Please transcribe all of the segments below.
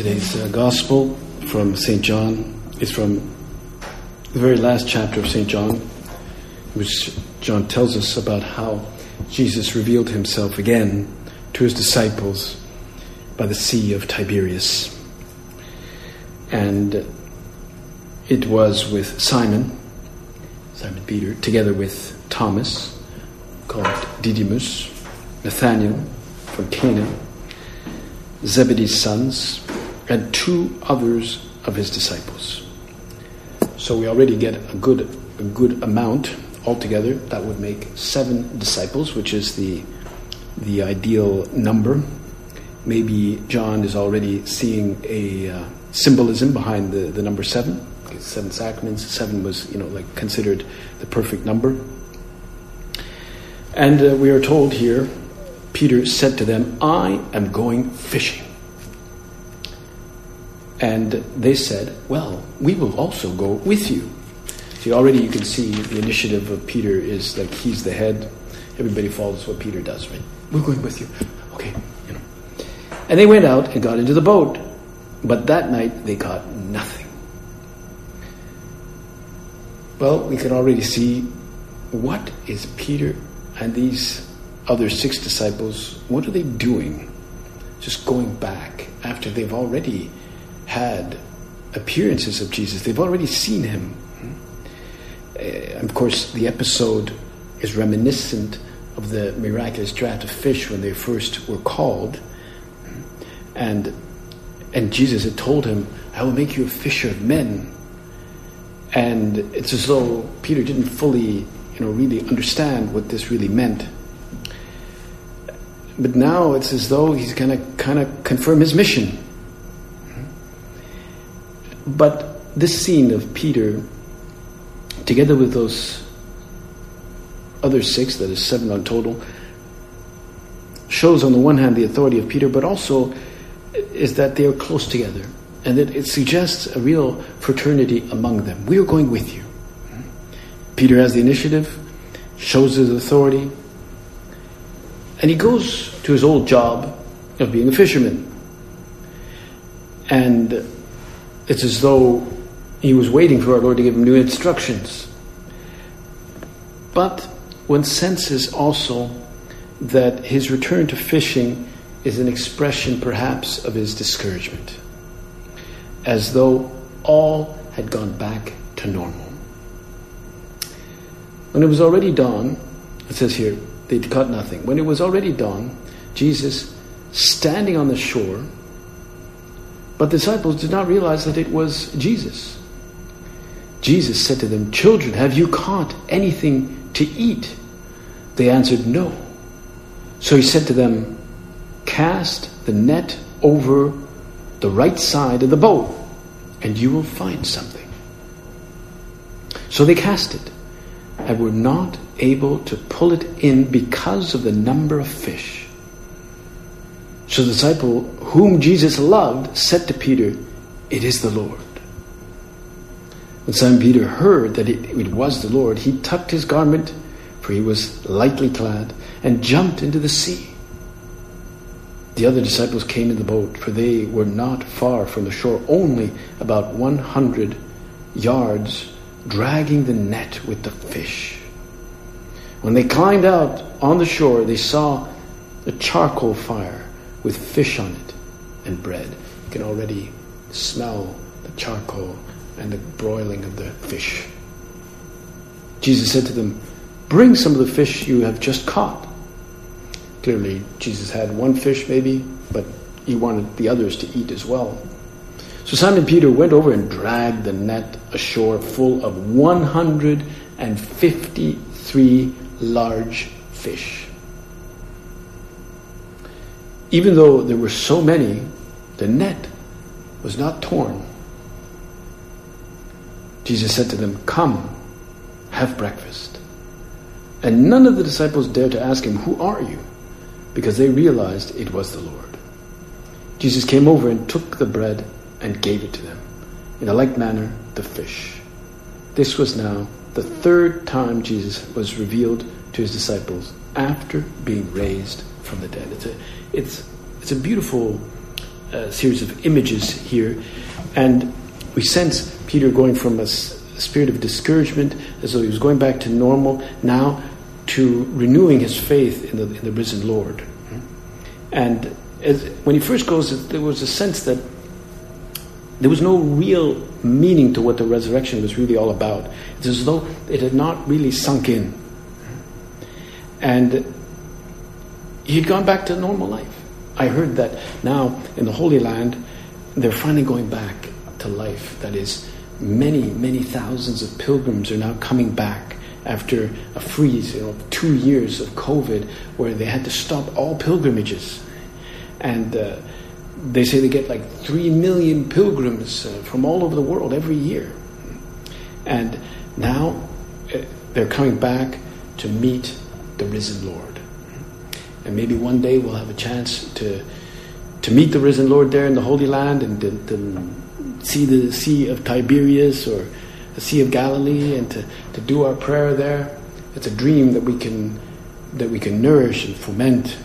Today's uh, Gospel from St. John is from the very last chapter of St. John, which John tells us about how Jesus revealed himself again to his disciples by the Sea of Tiberias. And it was with Simon, Simon Peter, together with Thomas, called Didymus, Nathanael from Cana, Zebedee's sons, and two others of his disciples. So we already get a good, a good amount altogether. That would make seven disciples, which is the, the ideal number. Maybe John is already seeing a uh, symbolism behind the, the number seven. Seven sacraments. Seven was, you know, like considered the perfect number. And uh, we are told here, Peter said to them, I am going fishing. And they said, Well, we will also go with you. See, already you can see the initiative of Peter is like he's the head. Everybody follows what Peter does, right? We're going with you. Okay, you know. And they went out and got into the boat. But that night they caught nothing. Well, we can already see what is Peter and these other six disciples, what are they doing? Just going back after they've already had appearances of Jesus. They've already seen him. Uh, of course, the episode is reminiscent of the miraculous draught of fish when they first were called. And, and Jesus had told him, I will make you a fisher of men. And it's as though Peter didn't fully, you know, really understand what this really meant. But now it's as though he's going to kind of confirm his mission. But this scene of Peter, together with those other six, that is seven on total, shows on the one hand the authority of Peter, but also is that they are close together and that it suggests a real fraternity among them. We are going with you. Peter has the initiative, shows his authority, and he goes to his old job of being a fisherman. And it's as though he was waiting for our Lord to give him new instructions. But one senses also that his return to fishing is an expression perhaps of his discouragement, as though all had gone back to normal. When it was already dawn, it says here, they'd caught nothing. When it was already dawn, Jesus, standing on the shore, but the disciples did not realize that it was Jesus. Jesus said to them, Children, have you caught anything to eat? They answered, No. So he said to them, Cast the net over the right side of the boat, and you will find something. So they cast it, and were not able to pull it in because of the number of fish. So the disciple whom Jesus loved said to Peter, It is the Lord. When Simon Peter heard that it, it, was the Lord, he tucked his garment, for he was lightly clad, and jumped into the sea. The other disciples came in the boat, for they were not far from the shore, only about 100 yards, dragging the net with the fish. When they climbed out on the shore, they saw a charcoal fire with fish on it and bread. You can already smell the charcoal and the broiling of the fish. Jesus said to them, Bring some of the fish you have just caught. Clearly, Jesus had one fish, maybe, but he wanted the others to eat as well. So Simon Peter went over and dragged the net ashore full of 153 large fish. Even though there were so many, the net was not torn. Jesus said to them, Come, have breakfast. And none of the disciples dared to ask him, Who are you? Because they realized it was the Lord. Jesus came over and took the bread and gave it to them. In a like manner, the fish. This was now the third time Jesus was revealed to his disciples after being raised from the dead. It's a, it's, it's a beautiful uh, series of images here, and we sense Peter going from a, a spirit of discouragement, as though he was going back to normal, now to renewing his faith in the, in the risen Lord. And as, when he first goes, there was a sense that there was no real meaning to what the resurrection was really all about. It's as though it had not really sunk in. And he'd gone back to normal life. I heard that now in the Holy Land, they're finally going back to life. That is, many, many thousands of pilgrims are now coming back after a freeze, you know, two years of COVID, where they had to stop all pilgrimages. And uh, they say they get like three million pilgrims uh, from all over the world every year. And now uh, they're coming back to meet the risen Lord. And maybe one day we'll have a chance to, to meet the risen Lord there in the Holy Land and to, to see the Sea of Tiberias or the Sea of Galilee and to, to do our prayer there. It's a dream that we can that we can nourish and foment.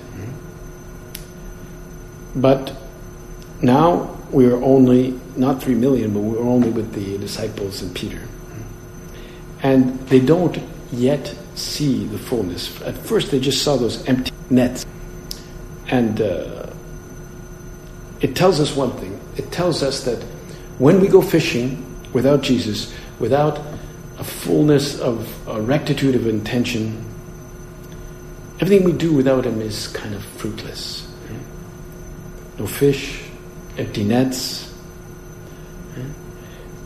But now we are only, not three million, but we're only with the disciples and Peter. And they don't yet see the fullness. At first, they just saw those empty nets. And uh, it tells us one thing it tells us that when we go fishing without Jesus, without a fullness of a rectitude of intention, everything we do without Him is kind of fruitless. No fish, empty nets.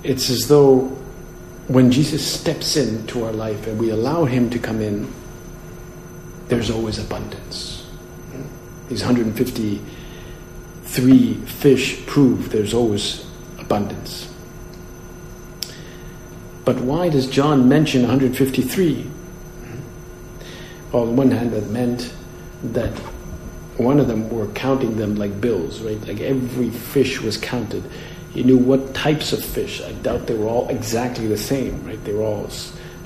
It's as though when Jesus steps into our life and we allow Him to come in, there's always abundance. These 153 fish prove there's always abundance. But why does John mention 153? Well, on one hand, that meant that one of them were counting them like bills, right? Like every fish was counted. He knew what types of fish. I doubt they were all exactly the same, right? They were all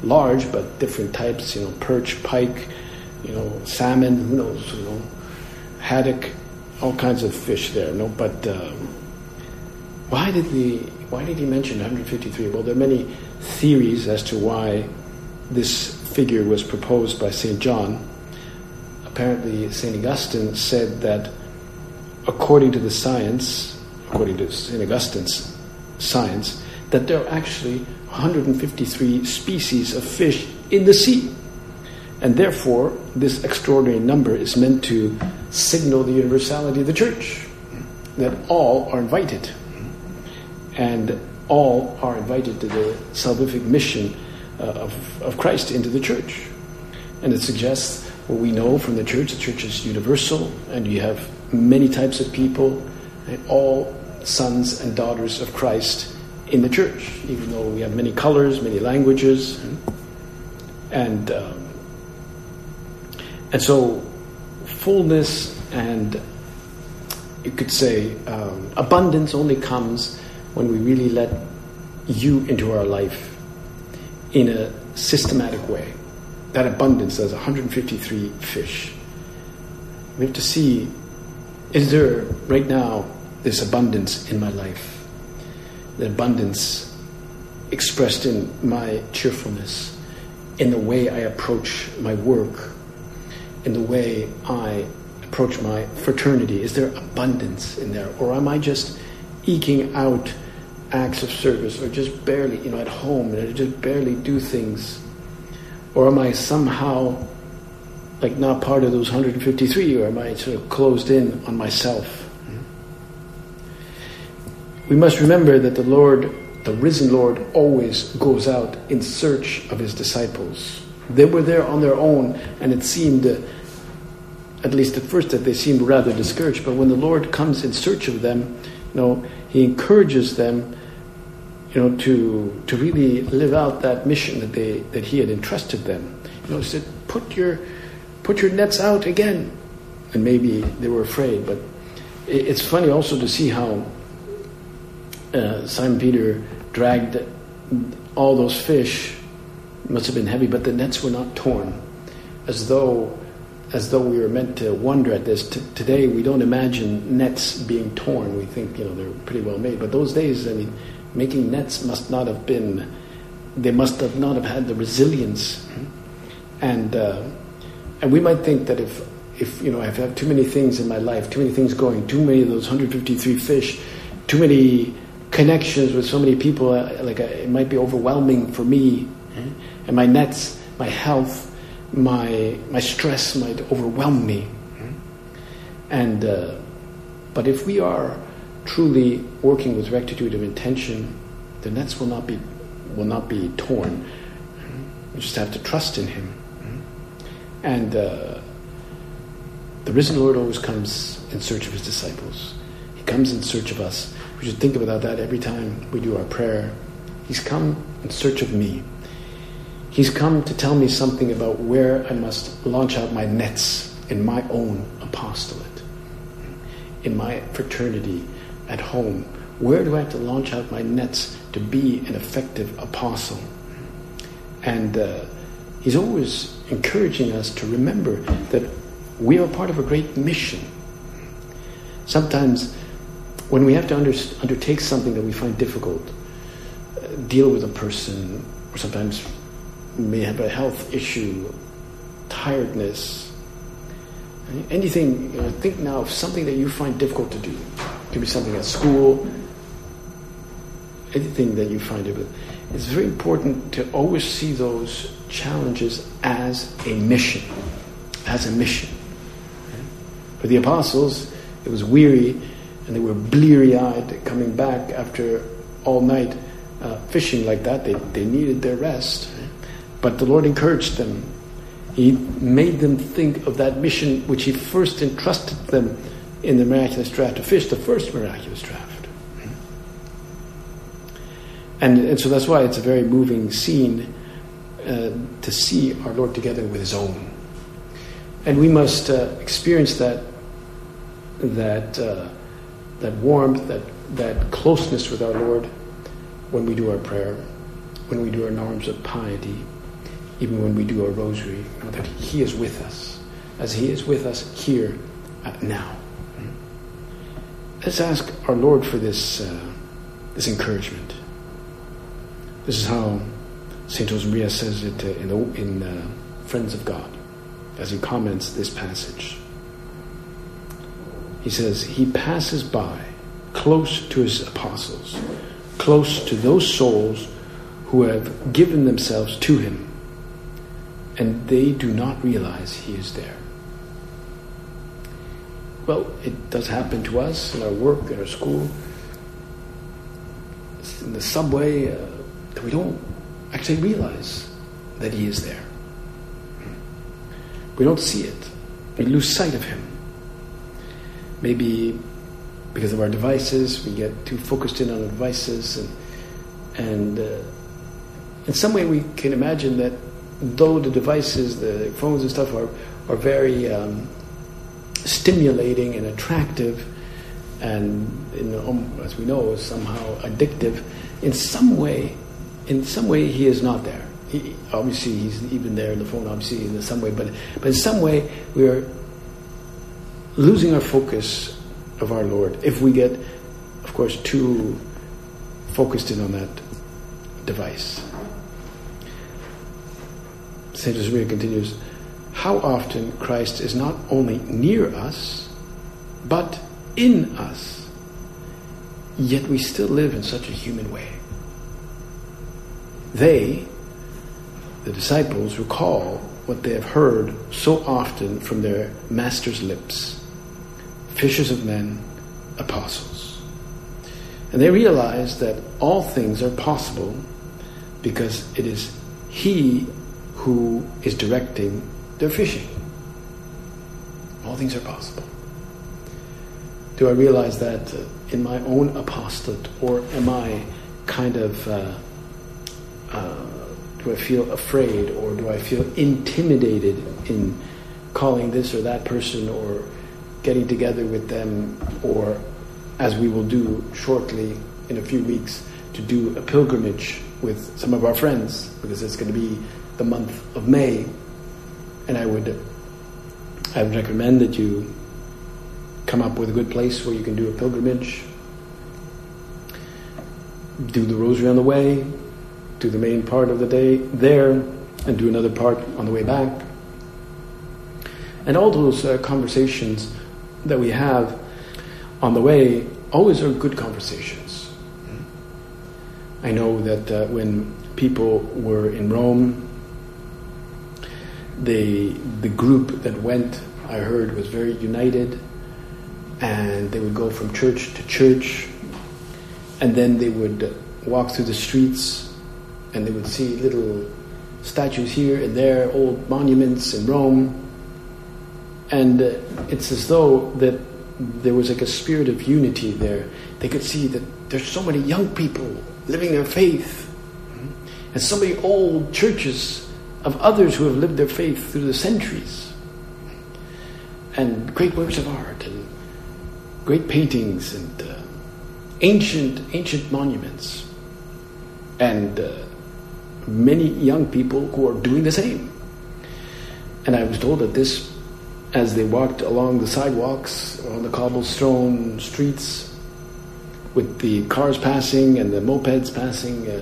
large, but different types. You know, perch, pike, you know, salmon. Who knows? You know, haddock, all kinds of fish there. No, but um, why did the why did he mention 153? Well, there are many theories as to why this figure was proposed by Saint John apparently St. Augustine said that according to the science, according to St. Augustine's science, that there are actually 153 species of fish in the sea. And therefore, this extraordinary number is meant to signal the universality of the church, that all are invited. And all are invited to the salvific mission uh, of, of Christ into the church. And it suggests what we know from the church, the church is universal, and you have many types of people, and all sons and daughters of Christ in the church, even though we have many colors, many languages, and um, and so fullness and you could say um, abundance only comes when we really let you into our life in a systematic way that abundance, there's 153 fish. We have to see is there right now this abundance in my life? The abundance expressed in my cheerfulness, in the way I approach my work, in the way I approach my fraternity? Is there abundance in there? Or am I just eking out acts of service or just barely, you know, at home and I just barely do things or am I somehow like not part of those 153, or am I sort of closed in on myself? Hmm? We must remember that the Lord, the risen Lord, always goes out in search of his disciples. They were there on their own, and it seemed at least at first, that they seemed rather discouraged. But when the Lord comes in search of them, you know, He encourages them, you know, to to really live out that mission that they that He had entrusted them. You know, He said, "Put your put your nets out again," and maybe they were afraid. But it's funny also to see how uh, Simon Peter dragged all those fish. Must have been heavy, but the nets were not torn, as though as though we were meant to wonder at this. T- today, we don't imagine nets being torn. We think, you know, they're pretty well made. But those days, I mean, making nets must not have been, they must have not have had the resilience. And, uh, and we might think that if, if, you know, I've had too many things in my life, too many things going, too many of those 153 fish, too many connections with so many people, uh, like uh, it might be overwhelming for me. And my nets, my health, my my stress might overwhelm me. And uh, but if we are truly working with rectitude of intention, the nets will not be will not be torn. We just have to trust in Him. And uh, the risen Lord always comes in search of His disciples. He comes in search of us. We should think about that every time we do our prayer. He's come in search of me. He's come to tell me something about where I must launch out my nets in my own apostolate, in my fraternity, at home. Where do I have to launch out my nets to be an effective apostle? And uh, he's always encouraging us to remember that we are part of a great mission. Sometimes, when we have to under, undertake something that we find difficult, uh, deal with a person, or sometimes may have a health issue, tiredness, anything. You know, think now of something that you find difficult to do. It could be something at school, anything that you find difficult. It's very important to always see those challenges as a mission, as a mission. For the apostles, it was weary and they were bleary eyed coming back after all night uh, fishing like that. They, they needed their rest. But the Lord encouraged them. He made them think of that mission which He first entrusted them in the miraculous draught to fish, the first miraculous draught. And, and so that's why it's a very moving scene uh, to see our Lord together with His own. And we must uh, experience that, that, uh, that warmth, that, that closeness with our Lord when we do our prayer, when we do our norms of piety, even when we do our rosary, know that He is with us, as He is with us here now. Let's ask our Lord for this, uh, this encouragement. This is how St. Josemaria says it uh, in, the, in uh, Friends of God, as he comments this passage. He says, He passes by close to His apostles, close to those souls who have given themselves to Him and they do not realize He is there. Well, it does happen to us in our work, in our school, in the subway, uh, that we don't actually realize that He is there. We don't see it. We lose sight of Him. Maybe because of our devices, we get too focused in on our devices, and, and uh, in some way we can imagine that though the devices, the phones and stuff are, are very um, stimulating and attractive, and um, as we know, somehow addictive, in some way, in some way, he is not there. He, obviously, he's even there in the phone. Obviously, in some way, but but in some way, we are losing our focus of our Lord if we get, of course, too focused in on that device. St. Josemaria continues, how often Christ is not only near us, but in us, yet we still live in such a human way. They, the disciples, recall what they have heard so often from their master's lips fishers of men, apostles. And they realize that all things are possible because it is He who is directing their fishing. All things are possible? Do I realize that uh, in my own apostolate, or am I kind of, uh, uh, do I feel afraid, or do I feel intimidated in calling this or that person, or getting together with them, or as we will do shortly in a few weeks, to do a pilgrimage with some of our friends, because it's going to be the month of May, and I would, I would recommend that you come up with a good place where you can do a pilgrimage, do the rosary on the way, do the main part of the day there, and do another part on the way back. And all those uh, conversations that we have on the way always are good conversations. I know that uh, when people were in Rome, the the group that went, I heard, was very united, and they would go from church to church, and then they would walk through the streets, and they would see little statues here and there, old monuments in Rome, and uh, it's as though that there was like a spirit of unity there. They could see that there's so many young people living their faith, and so many old churches of others who have lived their faith through the centuries, and great works of art, and great paintings, and uh, ancient ancient monuments, and uh, many young people who are doing the same. And I was told that this as they walked along the sidewalks on the cobblestone streets with the cars passing and the mopeds passing, uh,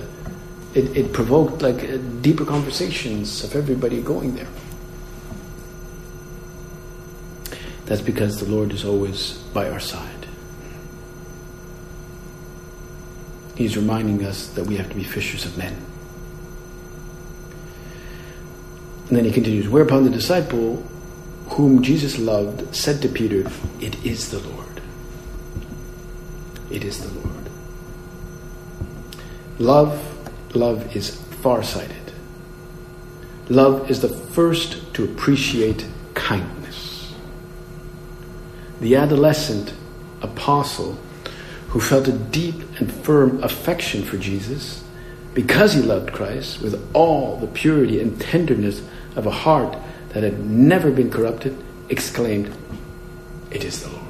it, it, provoked like uh, deeper conversations of everybody going there. That's because the Lord is always by our side. He's reminding us that we have to be fishers of men. And then he continues, whereupon the disciple whom Jesus loved, said to Peter, It is the Lord. It is the Lord. Love, love is farsighted. Love is the first to appreciate kindness. The adolescent apostle who felt a deep and firm affection for Jesus because he loved Christ with all the purity and tenderness of a heart that had never been corrupted, exclaimed, It is the Lord.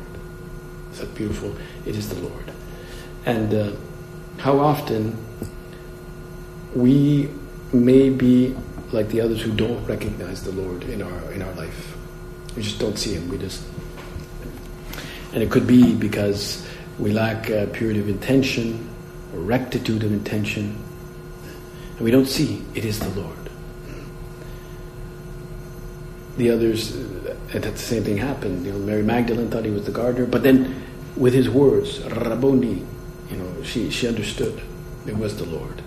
Is that beautiful? It is the Lord. And uh, how often we may be like the others who don't recognize the Lord in our in our life. We just don't see Him. We just, and it could be because we lack uh, purity of intention or rectitude of intention, and we don't see it is the Lord the others, uh, the same thing happened. You know, Mary Magdalene thought he was the gardener, but then with his words, Rabboni, you know, she, she understood it was the Lord.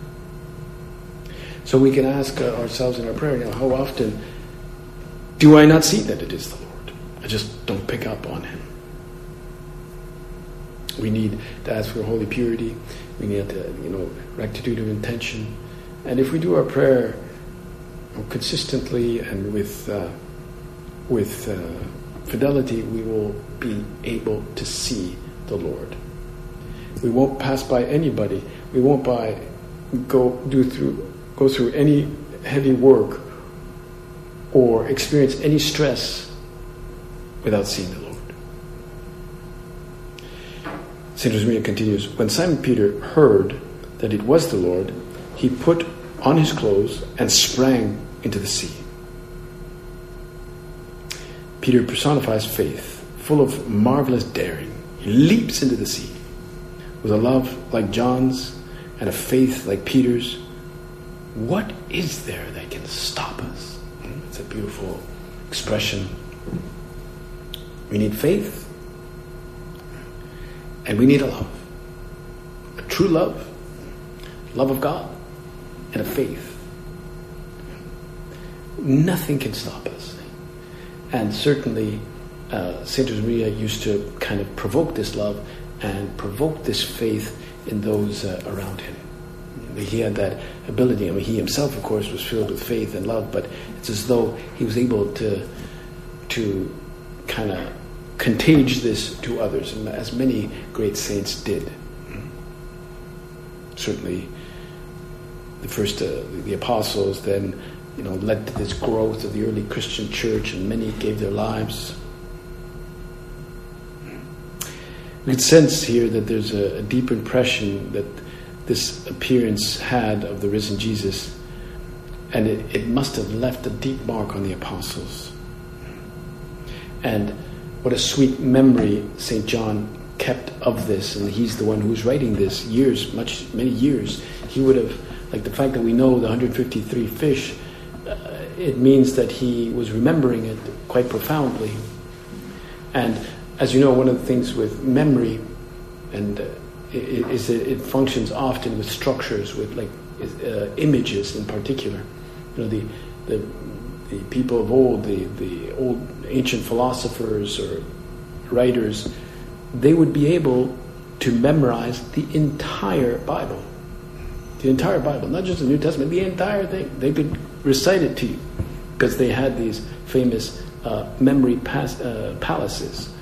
So we can ask uh, ourselves in our prayer, you know, how often do I not see that it is the Lord? I just don't pick up on Him. We need to ask for holy purity. We need to, you know, rectitude of intention. And if we do our prayer consistently and with uh, with uh, fidelity, we will be able to see the Lord. We won't pass by anybody. We won't by go do through go through any heavy work or experience any stress without seeing the Lord. St. Josemaria continues, when Simon Peter heard that it was the Lord, he put on his clothes and sprang into the sea. Peter personifies faith, full of marvelous daring. He leaps into the sea. With a love like John's and a faith like Peter's, what is there that can stop us? It's a beautiful expression. We need faith, and we need a love. A true love, love of God, and a faith. Nothing can stop us. And certainly, uh, Saint Maria used to kind of provoke this love and provoke this faith in those uh, around him. He had that ability. I mean, he himself, of course, was filled with faith and love, but it's as though he was able to to kind of contage this to others, and as many great saints did. Certainly, the first uh, the apostles then you know led to this growth of the early Christian church, and many gave their lives. We can sense here that there's a, a deep impression that this appearance had of the risen Jesus, and it, it must have left a deep mark on the apostles. And what a sweet memory St. John kept of this, and he's the one who's writing this years, much, many years. He would have, like the fact that we know the 153 fish, uh, it means that he was remembering it quite profoundly. And as you know, one of the things with memory, and uh, that it functions often with structures, with like uh, images in particular. You know, the, the, the people of old, the, the old ancient philosophers or writers, they would be able to memorize the entire Bible. The entire Bible, not just the New Testament, the entire thing. They could recite it to you because they had these famous uh, memory pas- uh, palaces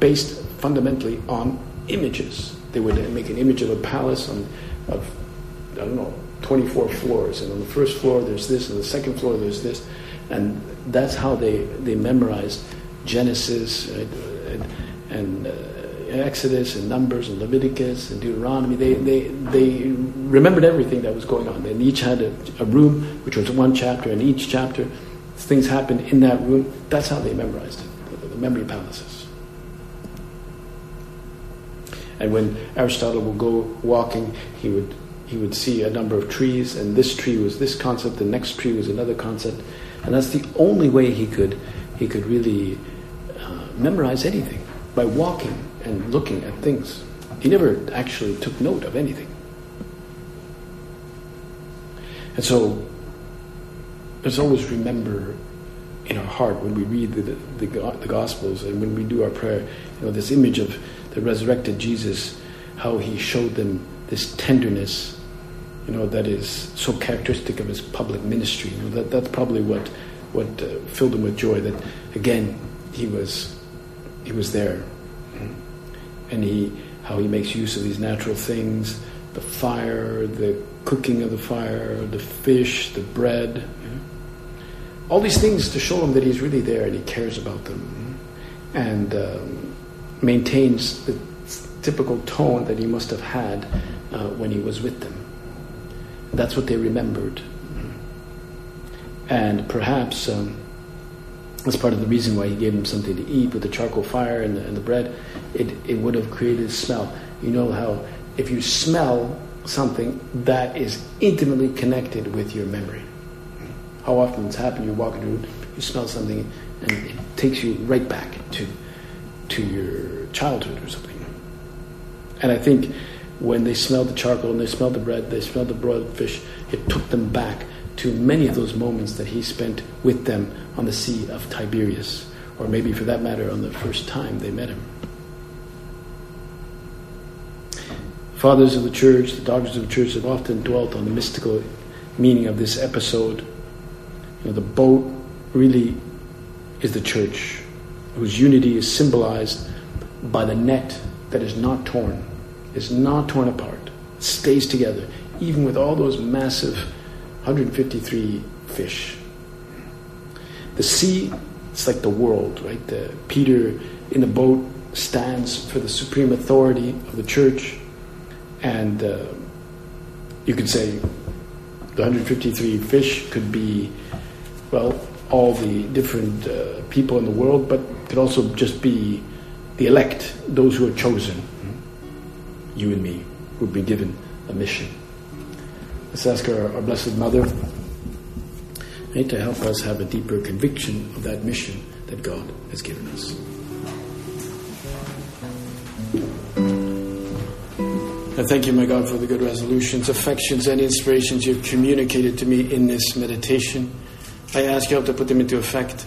based fundamentally on images. They would make an image of a palace on, of, I don't know, 24 floors. And on the first floor there's this, and the second floor there's this. And that's how they, they memorized Genesis and, and uh, Exodus and Numbers and Leviticus and Deuteronomy. They, they, they remembered everything that was going on. And each had a, a room, which was one chapter, and each chapter, things happened in that room. That's how they memorized it, the, the memory palaces. And when Aristotle would go walking, he would he would see a number of trees, and this tree was this concept, the next tree was another concept, and that's the only way he could he could really uh, memorize anything by walking and looking at things. He never actually took note of anything. And so, let's always remember in our heart when we read the, the, the, Gospels and when we do our prayer, you know, this image of the resurrected Jesus, how he showed them this tenderness, you know, that is so characteristic of his public ministry. You know, that, that's probably what, what uh, filled him with joy, that again, he was, he was there. And he, how he makes use of these natural things, the fire, the cooking of the fire, the fish, the bread, all these things to show him that he's really there and he cares about them. And um, maintains the typical tone that he must have had uh, when he was with them. That's what they remembered. And perhaps um, that's part of the reason why he gave them something to eat with the charcoal fire and the, and the bread. It, it would have created a smell. You know how if you smell something, that is intimately connected with your memory. How often it's happened, you're walking through, you smell something, and it takes you right back to, to your childhood or something. And I think when they smelled the charcoal and they smelled the bread, they smelled the broiled fish, it took them back to many of those moments that he spent with them on the Sea of Tiberias, or maybe for that matter, on the first time they met him. Fathers of the church, the doctors of the church have often dwelt on the mystical meaning of this episode. You know, the boat really is the church, whose unity is symbolized by the net that is not torn, is not torn apart, stays together, even with all those massive 153 fish. The sea, it's like the world, right? The, Peter in the boat stands for the supreme authority of the church, and uh, you could say the 153 fish could be, well, all the different uh, people in the world, but could also just be the elect, those who are chosen, you and me, who've been given a mission. Let's ask our, our Blessed Mother right, to help us have a deeper conviction of that mission that God has given us. I thank you, my God, for the good resolutions, affections, and inspirations you've communicated to me in this meditation. I ask you help to put them into effect.